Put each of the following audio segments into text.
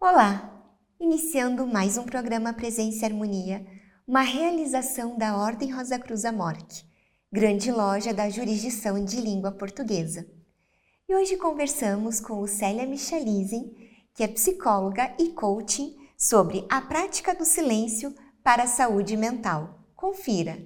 Olá! Iniciando mais um programa Presença e Harmonia, uma realização da Ordem Rosa Cruz Amorque, grande loja da jurisdição de língua portuguesa. E hoje conversamos com Célia Michelisen, que é psicóloga e coaching, sobre a prática do silêncio para a saúde mental. Confira!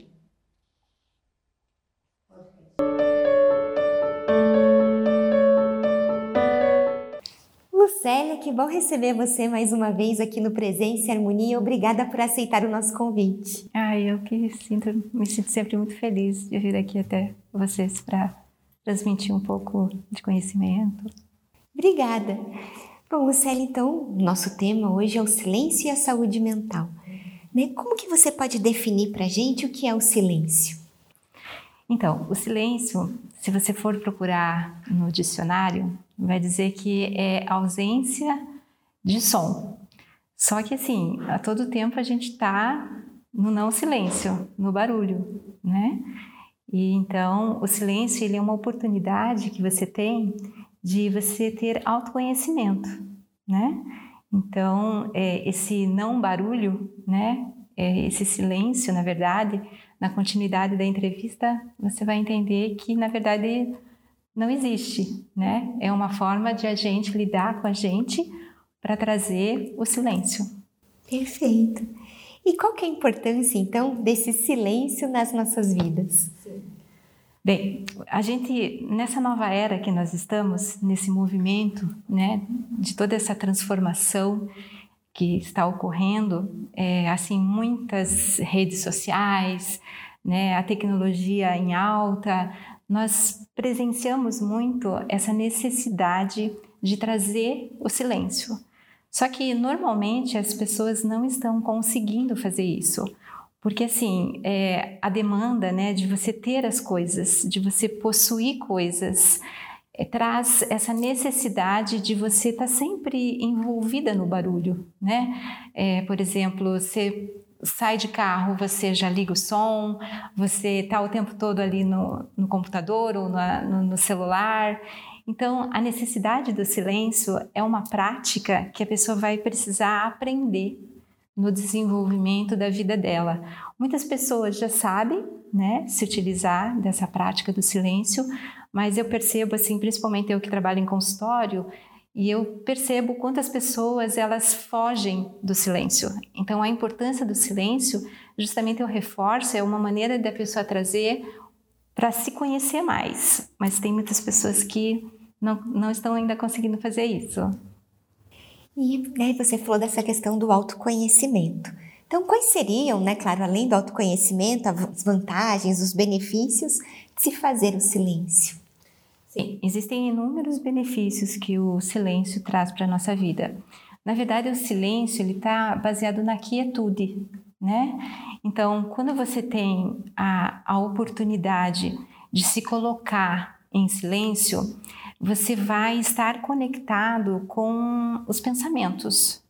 Lucélia, que bom receber você mais uma vez aqui no Presença e Harmonia. Obrigada por aceitar o nosso convite. Ah, eu que sinto, me sinto sempre muito feliz de vir aqui até vocês para transmitir um pouco de conhecimento. Obrigada. Bom, Lucélia, então, nosso tema hoje é o silêncio e a saúde mental. Né? Como que você pode definir para a gente o que é o silêncio? Então, o silêncio, se você for procurar no dicionário, vai dizer que é ausência de som. Só que assim, a todo tempo a gente está no não silêncio, no barulho, né? E então o silêncio ele é uma oportunidade que você tem de você ter autoconhecimento, né? Então é, esse não barulho, né? É, esse silêncio, na verdade, na continuidade da entrevista, você vai entender que na verdade não existe, né? É uma forma de a gente lidar com a gente para trazer o silêncio. Perfeito. E qual que é a importância então desse silêncio nas nossas vidas? Bem, a gente nessa nova era que nós estamos, nesse movimento, né, de toda essa transformação que está ocorrendo, é, assim muitas redes sociais, né, a tecnologia em alta, nós presenciamos muito essa necessidade de trazer o silêncio. Só que normalmente as pessoas não estão conseguindo fazer isso. Porque assim, é, a demanda né, de você ter as coisas, de você possuir coisas, é, traz essa necessidade de você estar tá sempre envolvida no barulho. Né? É, por exemplo, você sai de carro, você já liga o som, você está o tempo todo ali no, no computador ou no, no celular. Então, a necessidade do silêncio é uma prática que a pessoa vai precisar aprender no desenvolvimento da vida dela. Muitas pessoas já sabem, né, se utilizar dessa prática do silêncio, mas eu percebo assim, principalmente eu que trabalho em consultório, e eu percebo quantas pessoas elas fogem do silêncio. Então a importância do silêncio, justamente eu reforço, é uma maneira da pessoa trazer para se conhecer mais. Mas tem muitas pessoas que não, não estão ainda conseguindo fazer isso. E né, você falou dessa questão do autoconhecimento. Então, quais seriam, né, claro, além do autoconhecimento, as vantagens, os benefícios de se fazer o silêncio? Sim, existem inúmeros benefícios que o silêncio traz para a nossa vida. Na verdade, o silêncio ele está baseado na quietude, né? Então, quando você tem a, a oportunidade de se colocar em silêncio, você vai estar conectado com os pensamentos.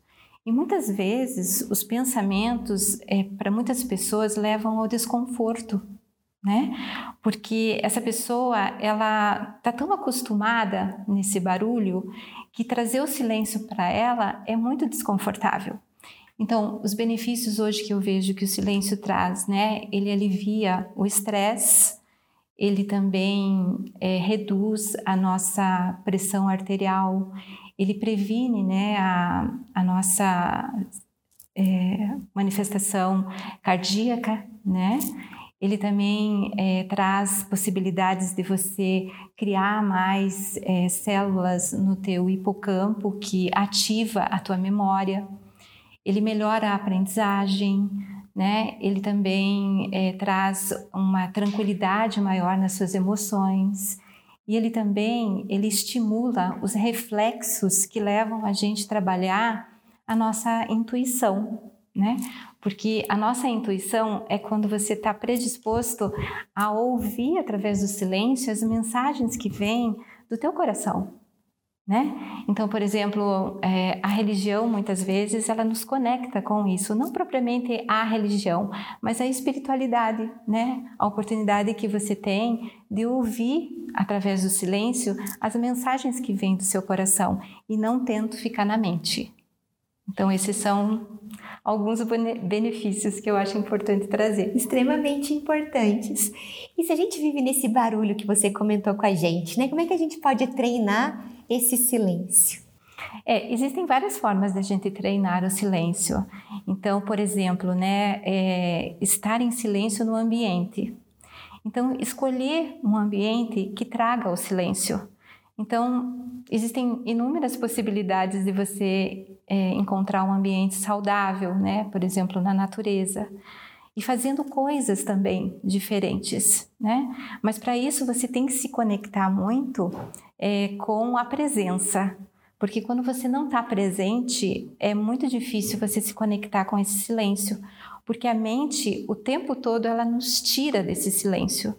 E muitas vezes os pensamentos, é, para muitas pessoas, levam ao desconforto, né? Porque essa pessoa, ela tá tão acostumada nesse barulho que trazer o silêncio para ela é muito desconfortável. Então, os benefícios hoje que eu vejo que o silêncio traz, né? Ele alivia o estresse, ele também é, reduz a nossa pressão arterial, ele previne, né, a, a nossa é, manifestação cardíaca, né? Ele também é, traz possibilidades de você criar mais é, células no teu hipocampo que ativa a tua memória. Ele melhora a aprendizagem, né? Ele também é, traz uma tranquilidade maior nas suas emoções e ele também ele estimula os reflexos que levam a gente a trabalhar a nossa intuição, né? Porque a nossa intuição é quando você está predisposto a ouvir através do silêncio as mensagens que vêm do teu coração, né? Então, por exemplo, é, a religião muitas vezes ela nos conecta com isso, não propriamente a religião, mas a espiritualidade, né? A oportunidade que você tem de ouvir através do silêncio as mensagens que vêm do seu coração e não tento ficar na mente. Então, esses são alguns benefícios que eu acho importante trazer. Extremamente importantes. E se a gente vive nesse barulho que você comentou com a gente, né? Como é que a gente pode treinar esse silêncio? É, existem várias formas da gente treinar o silêncio. Então, por exemplo, né, é, estar em silêncio no ambiente. Então, escolher um ambiente que traga o silêncio. Então, existem inúmeras possibilidades de você é, encontrar um ambiente saudável, né? Por exemplo, na natureza. E fazendo coisas também diferentes, né? Mas para isso você tem que se conectar muito é, com a presença, porque quando você não está presente, é muito difícil você se conectar com esse silêncio, porque a mente, o tempo todo, ela nos tira desse silêncio.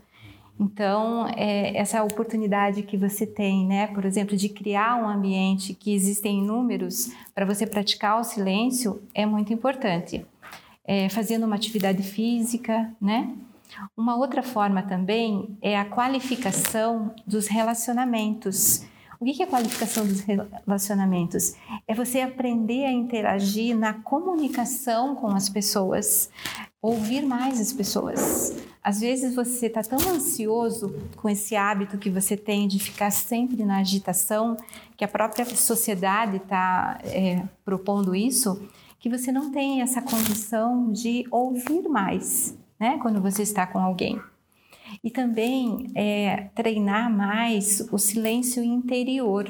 Então, é, essa oportunidade que você tem, né, por exemplo, de criar um ambiente que existem inúmeros para você praticar o silêncio, é muito importante. É, fazendo uma atividade física, né? Uma outra forma também é a qualificação dos relacionamentos. O que é a qualificação dos relacionamentos? É você aprender a interagir na comunicação com as pessoas, ouvir mais as pessoas. Às vezes você está tão ansioso com esse hábito que você tem de ficar sempre na agitação, que a própria sociedade está é, propondo isso, que você não tem essa condição de ouvir mais, né, quando você está com alguém. E também é, treinar mais o silêncio interior.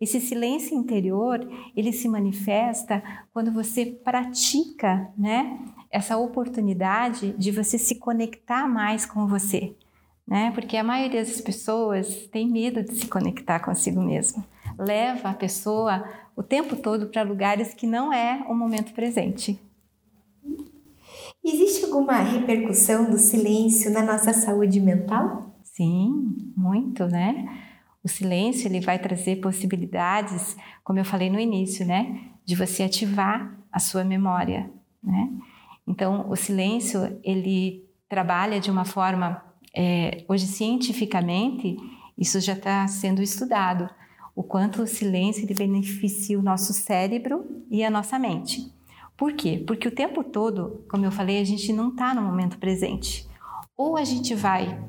Esse silêncio interior, ele se manifesta quando você pratica, né, essa oportunidade de você se conectar mais com você, né? Porque a maioria das pessoas tem medo de se conectar consigo mesmo. Leva a pessoa o tempo todo para lugares que não é o momento presente. Existe alguma repercussão do silêncio na nossa saúde mental? Sim, muito, né? O silêncio ele vai trazer possibilidades, como eu falei no início, né, de você ativar a sua memória, né? Então, o silêncio ele trabalha de uma forma é, hoje cientificamente isso já está sendo estudado o quanto o silêncio ele beneficia o nosso cérebro e a nossa mente. Por quê? Porque o tempo todo, como eu falei, a gente não está no momento presente. Ou a gente vai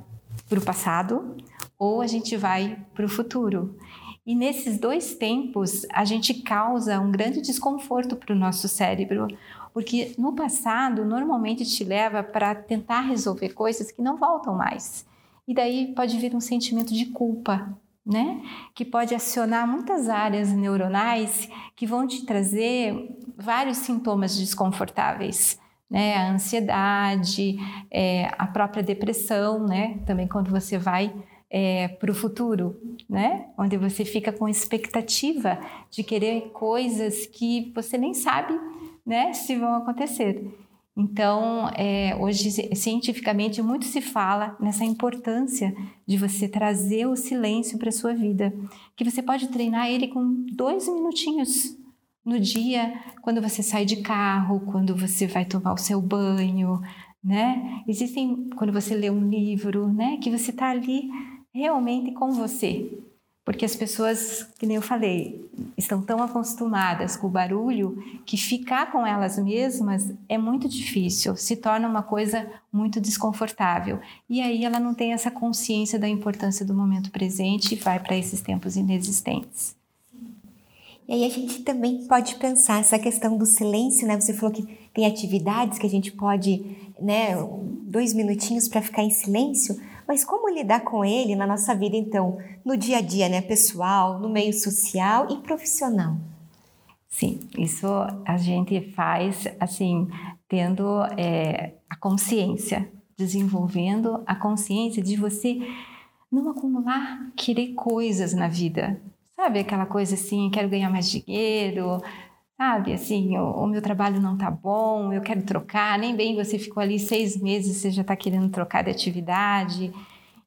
para o passado, ou a gente vai para o futuro. E nesses dois tempos, a gente causa um grande desconforto para o nosso cérebro, porque no passado normalmente te leva para tentar resolver coisas que não voltam mais. E daí pode vir um sentimento de culpa, né? Que pode acionar muitas áreas neuronais que vão te trazer vários sintomas desconfortáveis. Né, a ansiedade, é, a própria depressão, né? Também quando você vai é, para o futuro, né? Onde você fica com expectativa de querer coisas que você nem sabe né, se vão acontecer. Então, é, hoje, cientificamente, muito se fala nessa importância de você trazer o silêncio para sua vida, que você pode treinar ele com dois minutinhos no dia, quando você sai de carro, quando você vai tomar o seu banho, né? Existem, quando você lê um livro, né, que você está ali realmente com você, porque as pessoas, que nem eu falei, estão tão acostumadas com o barulho que ficar com elas mesmas é muito difícil, se torna uma coisa muito desconfortável. E aí ela não tem essa consciência da importância do momento presente e vai para esses tempos inexistentes. E aí a gente também pode pensar essa questão do silêncio, né? Você falou que tem atividades que a gente pode, né, dois minutinhos para ficar em silêncio, mas como lidar com ele na nossa vida, então, no dia a dia, né? Pessoal, no meio social e profissional? Sim, isso a gente faz assim, tendo é, a consciência, desenvolvendo a consciência de você não acumular, querer coisas na vida. Sabe aquela coisa assim, quero ganhar mais dinheiro, sabe? Assim, o, o, meu trabalho não tá bom, eu quero trocar. Nem bem você ficou ali seis meses, você já está querendo trocar de atividade.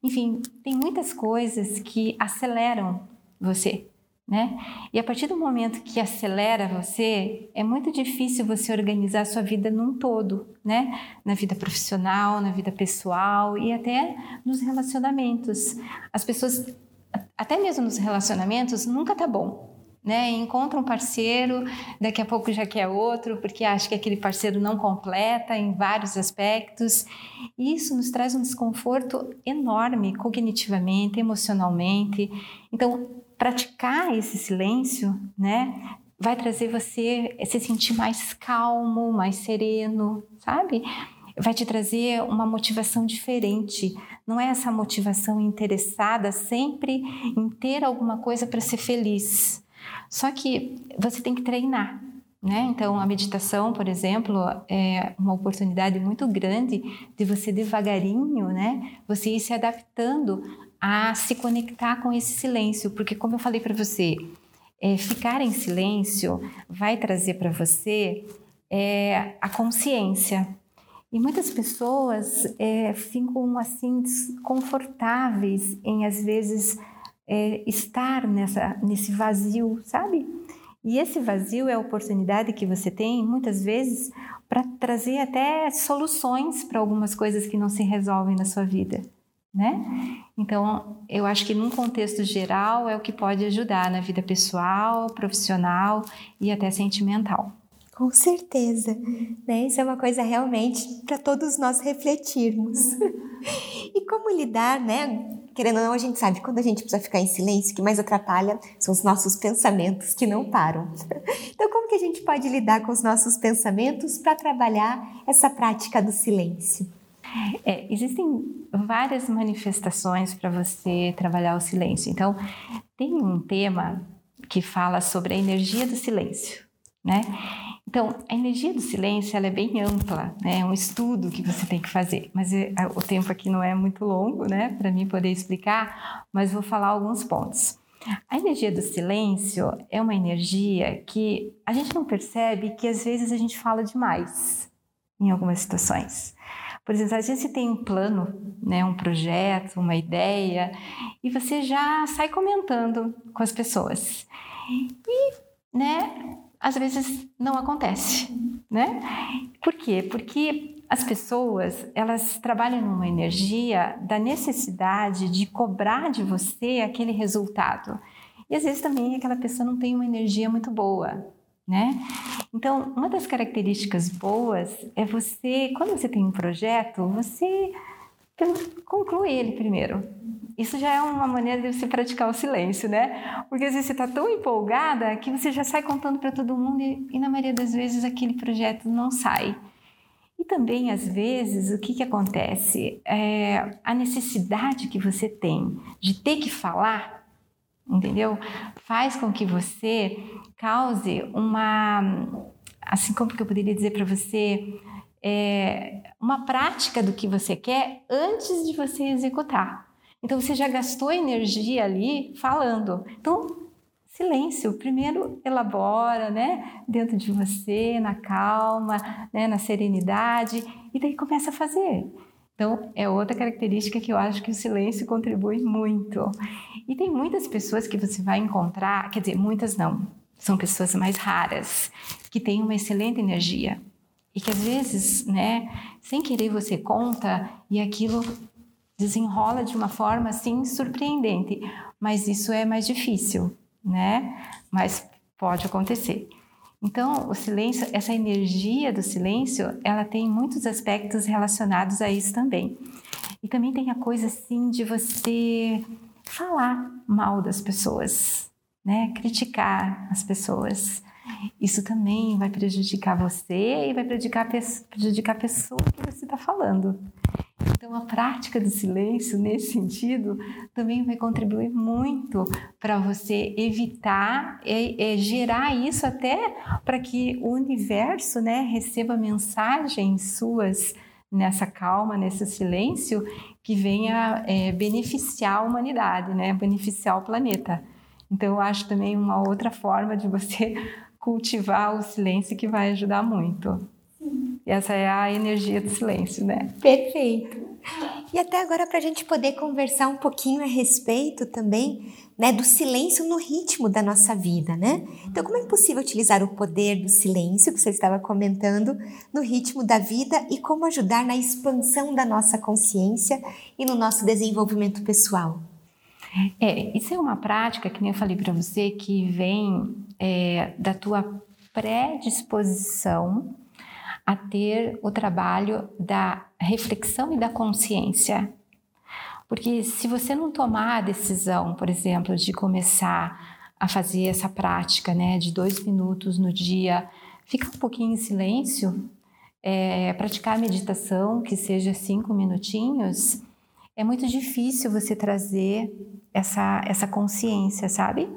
Enfim, tem muitas coisas que aceleram você, né? E a partir do momento que acelera você, é muito difícil você organizar a sua vida num todo, né? Na vida profissional, na vida pessoal e até nos relacionamentos. As pessoas, até mesmo nos relacionamentos, nunca tá bom né? Encontra um parceiro, daqui a pouco já quer outro, porque acha que aquele parceiro não completa em vários aspectos. Isso nos traz um desconforto enorme cognitivamente, emocionalmente. Então, praticar esse silêncio, né? Vai trazer você se sentir mais calmo, mais sereno, sabe? Vai te trazer uma motivação diferente. Não é essa motivação interessada sempre em ter alguma coisa para ser feliz só que você tem que treinar. Né? Então, a meditação, por exemplo, é uma oportunidade muito grande de você devagarinho, né? Você ir se adaptando a se conectar com esse silêncio, porque como eu falei para você, é, ficar em silêncio vai trazer para você é, a consciência. E muitas pessoas é, ficam assim desconfortáveis em às vezes é, estar nessa, nesse vazio, sabe? E esse vazio é a oportunidade que você tem, muitas vezes, para trazer até soluções para algumas coisas que não se resolvem na sua vida, né? Então, eu acho que num contexto geral é o que pode ajudar na vida pessoal, profissional e até sentimental. Com certeza, né? Isso é uma coisa realmente para todos nós refletirmos. e como lidar, né? Querendo ou não, a gente sabe quando a gente precisa ficar em silêncio, o que mais atrapalha são os nossos pensamentos que não param. Então, como que a gente pode lidar com os nossos pensamentos para trabalhar essa prática do silêncio? É, existem várias manifestações para você trabalhar o silêncio. Então, tem um tema que fala sobre a energia do silêncio, né? Então, a energia do silêncio ela é bem ampla, né? É um estudo que você tem que fazer. Mas é, o tempo aqui não é muito longo, né, para mim poder explicar, mas vou falar alguns pontos. A energia do silêncio é uma energia que a gente não percebe que às vezes a gente fala demais em algumas situações. Por exemplo, às vezes você tem um plano, né, um projeto, uma ideia, e você já sai comentando com as pessoas. E, né, às vezes não acontece, né? Por quê? Porque as pessoas, elas trabalham numa energia da necessidade de cobrar de você aquele resultado. E às vezes também aquela pessoa não tem uma energia muito boa, né? Então, uma das características boas é você, quando você tem um projeto, você conclui ele primeiro. Isso já é uma maneira de você praticar o silêncio, né? Porque às vezes você está tão empolgada que você já sai contando para todo mundo e, e, na maioria das vezes aquele projeto não sai. E também, às vezes, o que, que acontece? É, a necessidade que você tem de ter que falar, entendeu? Faz com que você cause uma. Assim como que eu poderia dizer para você? É, uma prática do que você quer antes de você executar. Então você já gastou energia ali falando. Então, silêncio. Primeiro elabora, né, dentro de você, na calma, né, na serenidade, e daí começa a fazer. Então, é outra característica que eu acho que o silêncio contribui muito. E tem muitas pessoas que você vai encontrar, quer dizer, muitas não, são pessoas mais raras, que têm uma excelente energia. E que às vezes, né, sem querer você conta e aquilo desenrola de uma forma assim surpreendente, mas isso é mais difícil, né? Mas pode acontecer. Então, o silêncio, essa energia do silêncio, ela tem muitos aspectos relacionados a isso também. E também tem a coisa assim de você falar mal das pessoas, né? Criticar as pessoas. Isso também vai prejudicar você e vai prejudicar, prejudicar a pessoa que você está falando. Então, a prática do silêncio, nesse sentido, também vai contribuir muito para você evitar e, gerar isso até para que o universo né, receba mensagens suas nessa calma, nesse silêncio, que venha é, beneficiar a humanidade, né, beneficiar o planeta. Então, eu acho também uma outra forma de você cultivar o silêncio que vai ajudar muito. Essa é a energia do silêncio, né? Perfeito. E até agora, para a gente poder conversar um pouquinho a respeito também né, do silêncio no ritmo da nossa vida, né? Então, como é possível utilizar o poder do silêncio, que você estava comentando, no ritmo da vida e como ajudar na expansão da nossa consciência e no nosso desenvolvimento pessoal? É, isso é uma prática, que nem eu falei para você, que vem é, da tua predisposição a ter o trabalho da reflexão e da consciência. Porque se você não tomar a decisão, por exemplo, de começar a fazer essa prática, né, de dois minutos no dia, ficar um pouquinho em silêncio, é, praticar meditação, que seja cinco minutinhos, é muito difícil você trazer essa, essa consciência, sabe?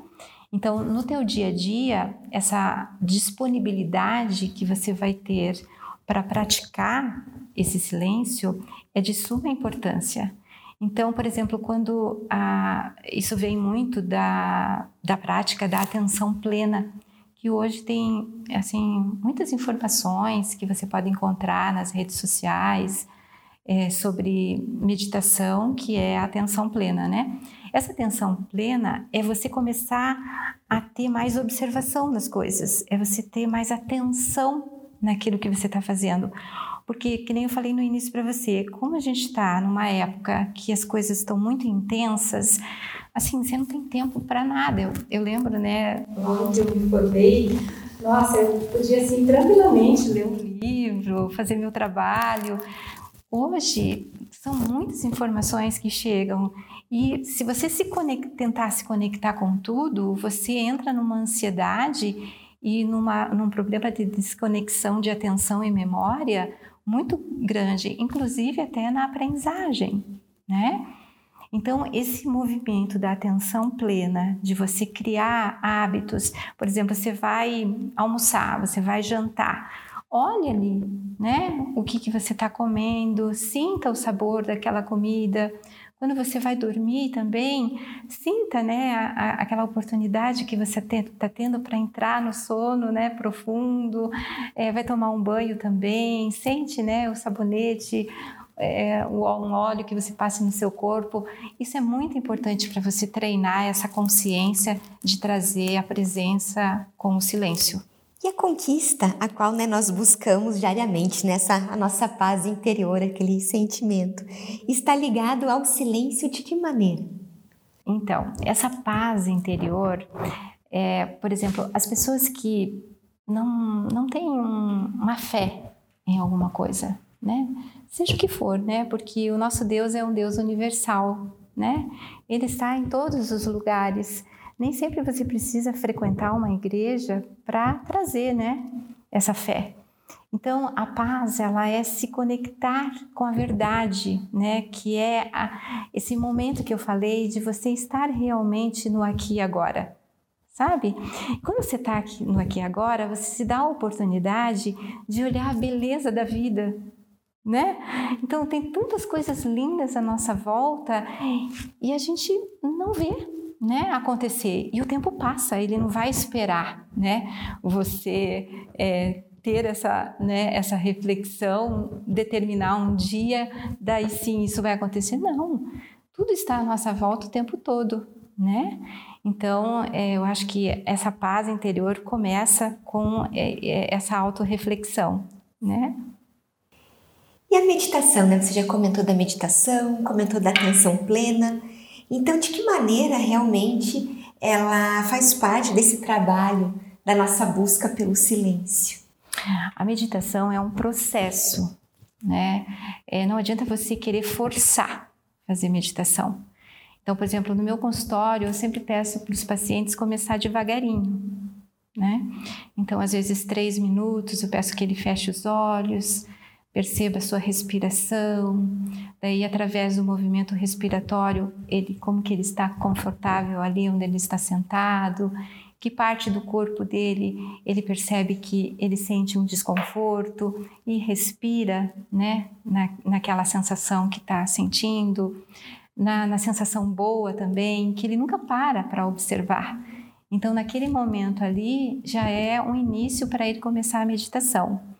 Então, no teu dia a dia, essa disponibilidade que você vai ter para praticar esse silêncio é de suma importância. Então, por exemplo, quando a, isso vem muito da, da prática da atenção plena, que hoje tem assim muitas informações que você pode encontrar nas redes sociais, é, sobre meditação, que é a atenção plena, né? Essa atenção plena é você começar a ter mais observação nas coisas, é você ter mais atenção naquilo que você está fazendo. Porque, que nem eu falei no início para você, como a gente está numa época que as coisas estão muito intensas, assim, você não tem tempo para nada. Eu, eu lembro, né, onde eu me formei, nossa, eu podia, assim, tranquilamente ler um livro, fazer meu trabalho, Hoje são muitas informações que chegam e se você se tentar se conectar com tudo, você entra numa ansiedade e numa, num problema de desconexão de atenção e memória muito grande, inclusive até na aprendizagem, né? Então, esse movimento da atenção plena, de você criar hábitos, por exemplo, você vai almoçar, você vai jantar, olhe ali, né? O que, que você está comendo, sinta o sabor daquela comida. Quando você vai dormir também, sinta, né, a, a, aquela oportunidade que você está tendo para entrar no sono, né, profundo. É, vai tomar um banho também, sente, né, o sabonete, é, um óleo que você passa no seu corpo. Isso é muito importante para você treinar essa consciência de trazer a presença com o silêncio. A conquista, a qual né, nós buscamos diariamente, nessa a nossa paz interior, aquele sentimento, está ligado ao silêncio de que maneira? Então, essa paz interior, é, por exemplo, as pessoas que não, não têm um, uma fé em alguma coisa, né? Seja o que for, né? Porque o nosso Deus é um Deus universal, né? Ele está em todos os lugares. Nem sempre você precisa frequentar uma igreja para trazer, né, essa fé. Então, a paz, ela é se conectar com a verdade, né? Que é a, esse momento que eu falei de você estar realmente no aqui e agora, sabe? Quando você está aqui no aqui e agora, você se dá a oportunidade de olhar a beleza da vida, né? Então, tem tantas coisas lindas à nossa volta e a gente não vê, né, acontecer. E o tempo passa, ele não vai esperar, né, você é, ter essa, né, essa reflexão, determinar um dia, daí sim isso vai acontecer. Não, tudo está à nossa volta o tempo todo, né? Então, é, eu acho que essa paz interior começa com é, é, essa autorreflexão, né? E a meditação, né? Você já comentou da meditação, comentou da atenção plena. Então, de que maneira realmente ela faz parte desse trabalho da nossa busca pelo silêncio? A meditação é um processo, né? É, não adianta você querer forçar fazer meditação. Então, por exemplo, no meu consultório, eu sempre peço para os pacientes começar devagarinho, né? Então, às vezes, três minutos, eu peço que ele feche os olhos, perceba a sua respiração, daí através do movimento respiratório, ele como que ele está confortável ali onde ele está sentado, que parte do corpo dele ele percebe que ele sente um desconforto e respira, né, na, naquela sensação que está sentindo, na, na sensação boa também, que ele nunca para para observar. Então, naquele momento ali, já é um início para ele começar a meditação.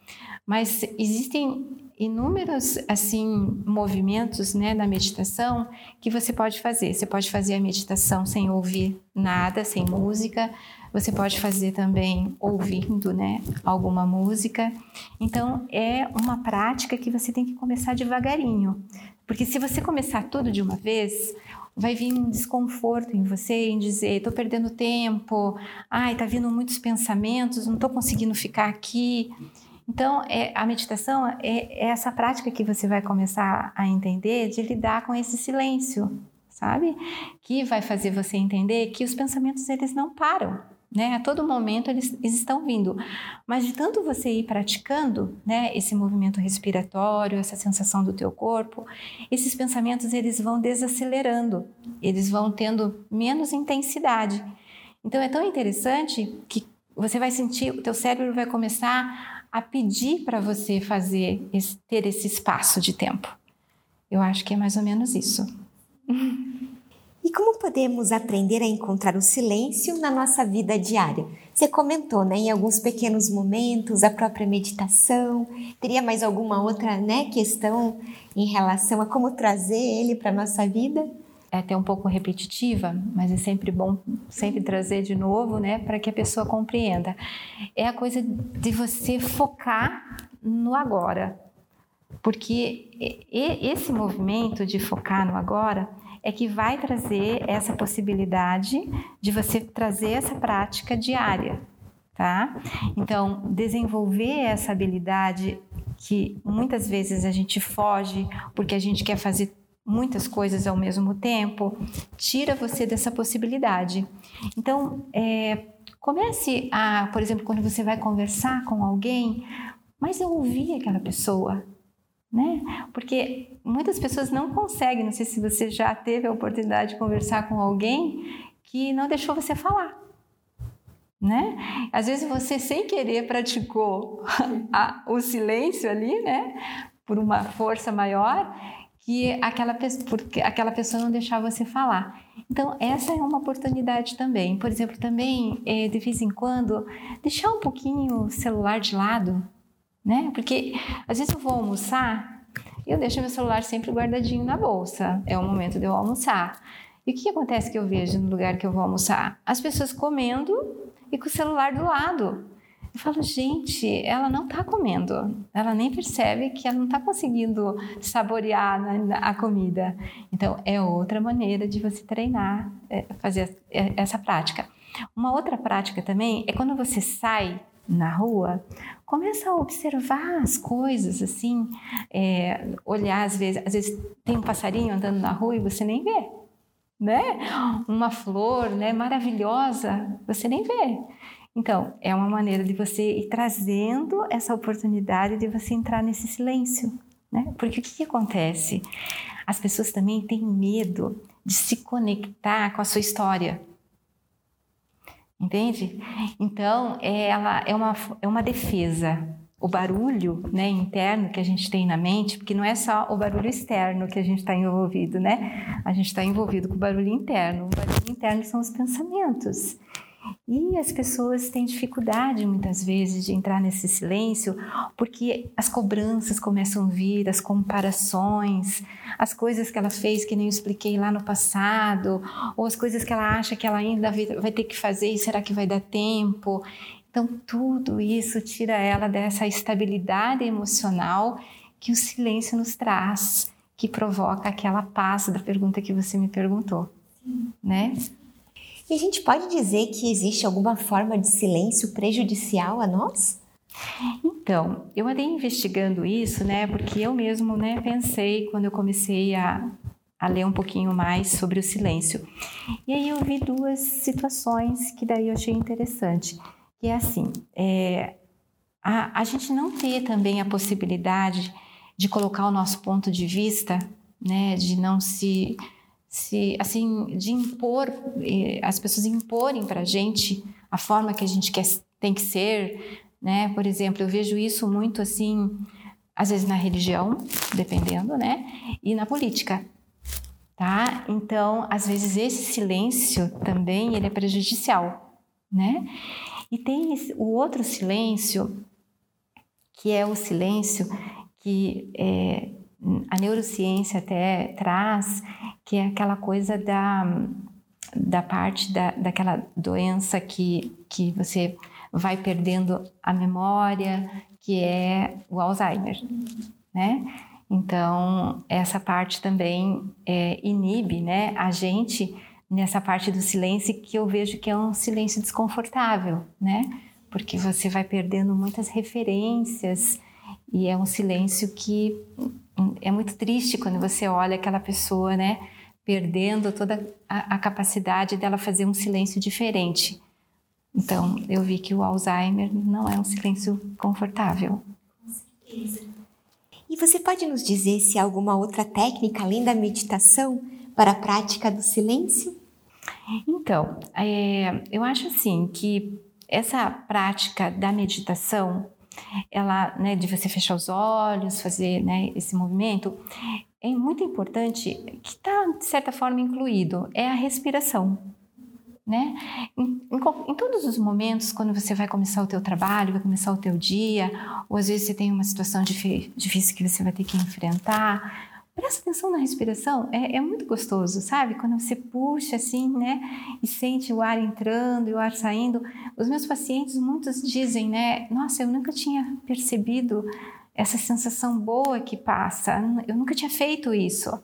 Mas existem inúmeros assim movimentos né na meditação que você pode fazer. Você pode fazer a meditação sem ouvir nada sem música. Você pode fazer também ouvindo né alguma música. Então é uma prática que você tem que começar devagarinho. Porque se você começar tudo de uma vez vai vir um desconforto em você em dizer, estou perdendo tempo, ai, está vindo muitos pensamentos, não estou conseguindo ficar aqui. Então, é, a meditação é, é, essa prática que você vai começar a entender de lidar com esse silêncio, sabe? Que vai fazer você entender que os pensamentos eles não param né? A todo momento eles, eles, estão vindo. Mas de tanto você ir praticando, né, esse movimento respiratório, essa sensação do teu corpo, esses pensamentos eles vão desacelerando, eles vão tendo menos intensidade. Então é tão interessante que você vai sentir, o teu cérebro vai começar a pedir para você fazer ter esse espaço de tempo. Eu acho que é mais ou menos isso. E como podemos aprender a encontrar o silêncio na nossa vida diária? Você comentou, né, em alguns pequenos momentos, a própria meditação. Teria mais alguma outra, né, questão em relação a como trazer ele para nossa vida? É até um pouco repetitiva, mas é sempre bom sempre trazer de novo, né, para que a pessoa compreenda. É a coisa de você focar no agora. Porque esse movimento de focar no agora, é que vai trazer essa possibilidade de você trazer essa prática diária, tá? Então, desenvolver essa habilidade que muitas vezes a gente foge porque a gente quer fazer muitas coisas ao mesmo tempo, tira você dessa possibilidade. Então, é, comece a, por exemplo, quando você vai conversar com alguém, mas eu ouvi aquela pessoa, né? Porque muitas pessoas não conseguem, não sei se você já teve a oportunidade de conversar com alguém que não deixou você falar. Né? Às vezes você sem querer praticou a, o silêncio ali, né? Por uma força maior que aquela, porque aquela pessoa não deixava você falar. Então, essa é uma oportunidade também. Por exemplo, também, eh, de vez em quando, deixar um pouquinho o celular de lado, né? Porque às vezes eu vou almoçar e eu deixo meu celular sempre guardadinho na bolsa. É o momento de eu almoçar. E o que acontece que eu vejo no lugar que eu vou almoçar? As pessoas comendo e com o celular do lado. Eu falo, gente, ela não está comendo, ela nem percebe que ela não está conseguindo saborear a comida. Então, é outra maneira de você treinar, é, fazer essa prática. Uma outra prática também é quando você sai na rua, começa a observar as coisas assim, é, olhar às vezes, às vezes tem um passarinho andando na rua e você nem vê, né? Uma flor, né, maravilhosa, você nem vê. Então, é uma maneira de você ir trazendo essa oportunidade de você entrar nesse silêncio, né? Porque o que, que acontece? As pessoas também têm medo de se conectar com a sua história. Entende? Então, ela é uma, é uma defesa. O barulho né, interno que a gente tem na mente, porque não é só o barulho externo que a gente está envolvido, né? A gente está envolvido com o barulho interno. O barulho interno são os pensamentos. E as pessoas têm dificuldade muitas vezes de entrar nesse silêncio porque as cobranças começam a vir, as comparações, as coisas que ela fez que nem eu expliquei lá no passado, ou as coisas que ela acha que ela ainda vai ter que fazer e será que vai dar tempo. Então, tudo isso tira ela dessa estabilidade emocional que o silêncio nos traz, que provoca aquela paz da pergunta que você me perguntou, Sim. né? E a gente pode dizer que existe alguma forma de silêncio prejudicial a nós? Então, eu andei investigando isso, né, porque eu mesmo, né, pensei quando eu comecei a, a ler um pouquinho mais sobre o silêncio. E aí eu vi duas situações que daí eu achei interessante, que é assim, é, a, a gente não ter também a possibilidade de colocar o nosso ponto de vista, né, de não se se assim de impor eh, as pessoas imporem para a gente a forma que a gente quer tem que ser né? Por exemplo eu vejo isso muito assim às vezes na religião dependendo né? E na política tá? Então às vezes esse silêncio também ele é prejudicial né? E tem o outro silêncio que é o silêncio que é, a neurociência até traz, que é aquela coisa da, da parte da, daquela doença que, que você vai perdendo a memória, que é o Alzheimer, né? Então, essa parte também é, inibe né, a gente nessa parte do silêncio que eu vejo que é um silêncio desconfortável, né? Porque você vai perdendo muitas referências e é um silêncio que é muito triste quando você olha aquela pessoa, né? Perdendo toda a, a capacidade dela fazer um silêncio diferente. Então, eu vi que o Alzheimer não é um silêncio confortável. Com certeza. E você pode nos dizer se há alguma outra técnica além da meditação para a prática do silêncio? Então, é, eu acho assim que essa prática da meditação, ela, né, de você fechar os olhos, fazer né, esse movimento, é muito importante que está de certa forma incluído é a respiração. Né? Em, em, em, todos os momentos, quando você vai começar o teu trabalho, vai começar o teu dia, ou às vezes você tem uma situação difícil que você vai ter que enfrentar, Presta atenção na respiração, é, é, muito gostoso, sabe? Quando você puxa assim, né? E sente o ar entrando e o ar saindo. Os meus pacientes, muitos dizem, né? Nossa, eu nunca tinha percebido essa sensação boa que passa, eu nunca tinha feito isso.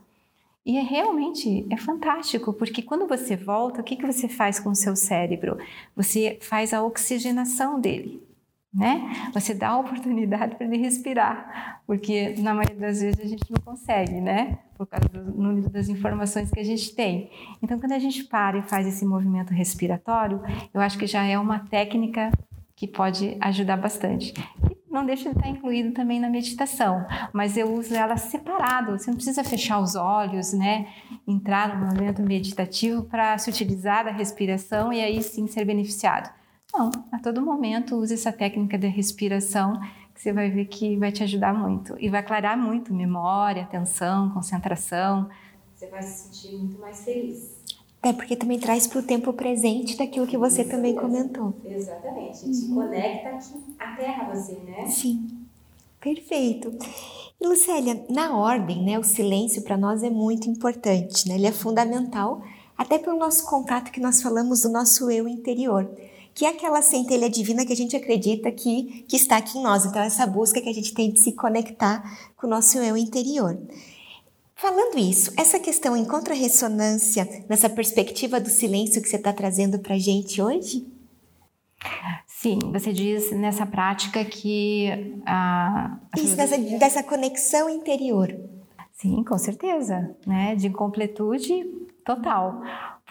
E é realmente é fantástico, porque quando você volta, o que, que você faz com o seu cérebro? Você faz a oxigenação dele né? Você dá a oportunidade para ele respirar, porque na maioria das vezes a gente não consegue, né? Por causa do número das informações que a gente tem. Então, quando a gente para e faz esse movimento respiratório, eu acho que já é uma técnica que pode ajudar bastante. não deixa de estar incluído também na meditação, mas eu uso ela separado. Você não precisa fechar os olhos, né? Entrar no momento meditativo para se utilizar da respiração e aí sim ser beneficiado não, a todo momento use essa técnica de respiração que você vai ver que vai te ajudar muito e vai aclarar muito memória, atenção, concentração. Você vai se sentir muito mais feliz. É porque também traz para o tempo presente daquilo que você Isso também comentou. Exatamente. Uhum. Te conecta aqui à Terra você, né? Sim. Perfeito. E Lucélia, na ordem, né, o silêncio para nós é muito importante, né? Ele é fundamental até pelo nosso contato que nós falamos do nosso eu interior que é aquela centelha divina que a gente acredita que, que está aqui em nós. Então, essa busca que a gente tem de se conectar com o nosso eu interior. Falando isso, essa questão encontra ressonância nessa perspectiva do silêncio que você está trazendo para a gente hoje? Sim, você diz nessa prática que a. a Isso, dessa, dessa conexão interior. Sim, com certeza, né? De completude total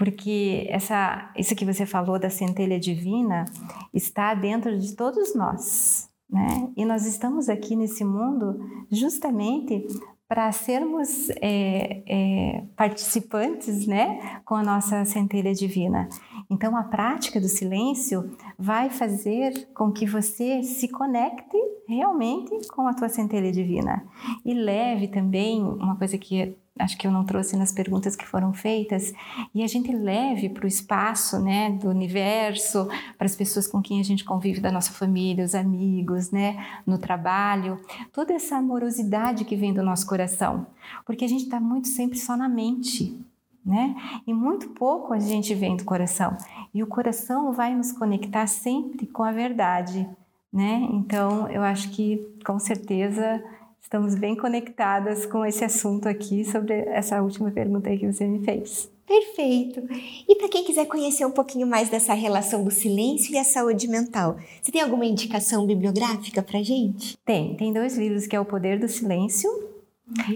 porque essa, isso que você falou da centelha divina está dentro de todos nós, né? E nós estamos aqui nesse mundo justamente para sermos é, é, participantes, né, com a nossa centelha divina. Então, a prática do silêncio vai fazer com que você se conecte realmente com a tua centelha divina e leve também uma coisa que acho que eu não trouxe nas perguntas que foram feitas, e a gente leve para o espaço, né, do universo, para as pessoas com quem a gente convive, da nossa família, os amigos, né, no trabalho, toda essa amorosidade que vem do nosso coração, porque a gente está muito sempre só na mente, né? E muito pouco a gente vem do coração. E o coração vai nos conectar sempre com a verdade, né? Então, eu acho que com certeza estamos bem conectadas com esse assunto aqui sobre essa última pergunta aí que você me fez. Perfeito. E para quem quiser conhecer um pouquinho mais dessa relação do silêncio e a saúde mental, você tem alguma indicação bibliográfica para gente? Tem. Tem dois livros que é O Poder do Silêncio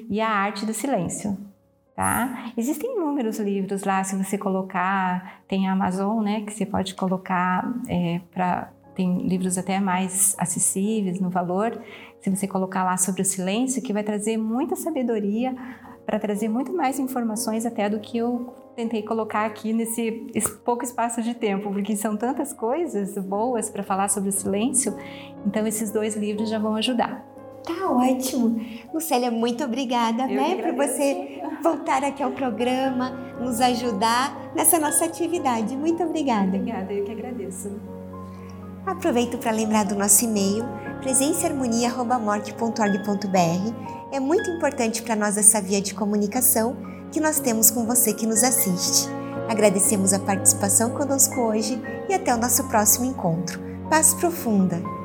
e A Arte do Silêncio. Tá? Existem inúmeros livros lá, se você colocar, tem a Amazon, né, que você pode colocar é, para tem livros até mais acessíveis no valor se você colocar lá sobre o silêncio, que vai trazer muita sabedoria para trazer muito mais informações até do que eu tentei colocar aqui nesse pouco espaço de tempo, porque são tantas coisas boas para falar sobre o silêncio. Então esses dois livros já vão ajudar. Tá ótimo. Lucélia, muito obrigada, eu né, por você voltar aqui ao programa, nos ajudar nessa nossa atividade. Muito obrigada. Obrigada, eu que agradeço. Aproveito para lembrar do nosso e-mail presenciaharmonia.morte.org.br. É muito importante para nós essa via de comunicação que nós temos com você que nos assiste. Agradecemos a participação conosco hoje e até o nosso próximo encontro. Paz profunda!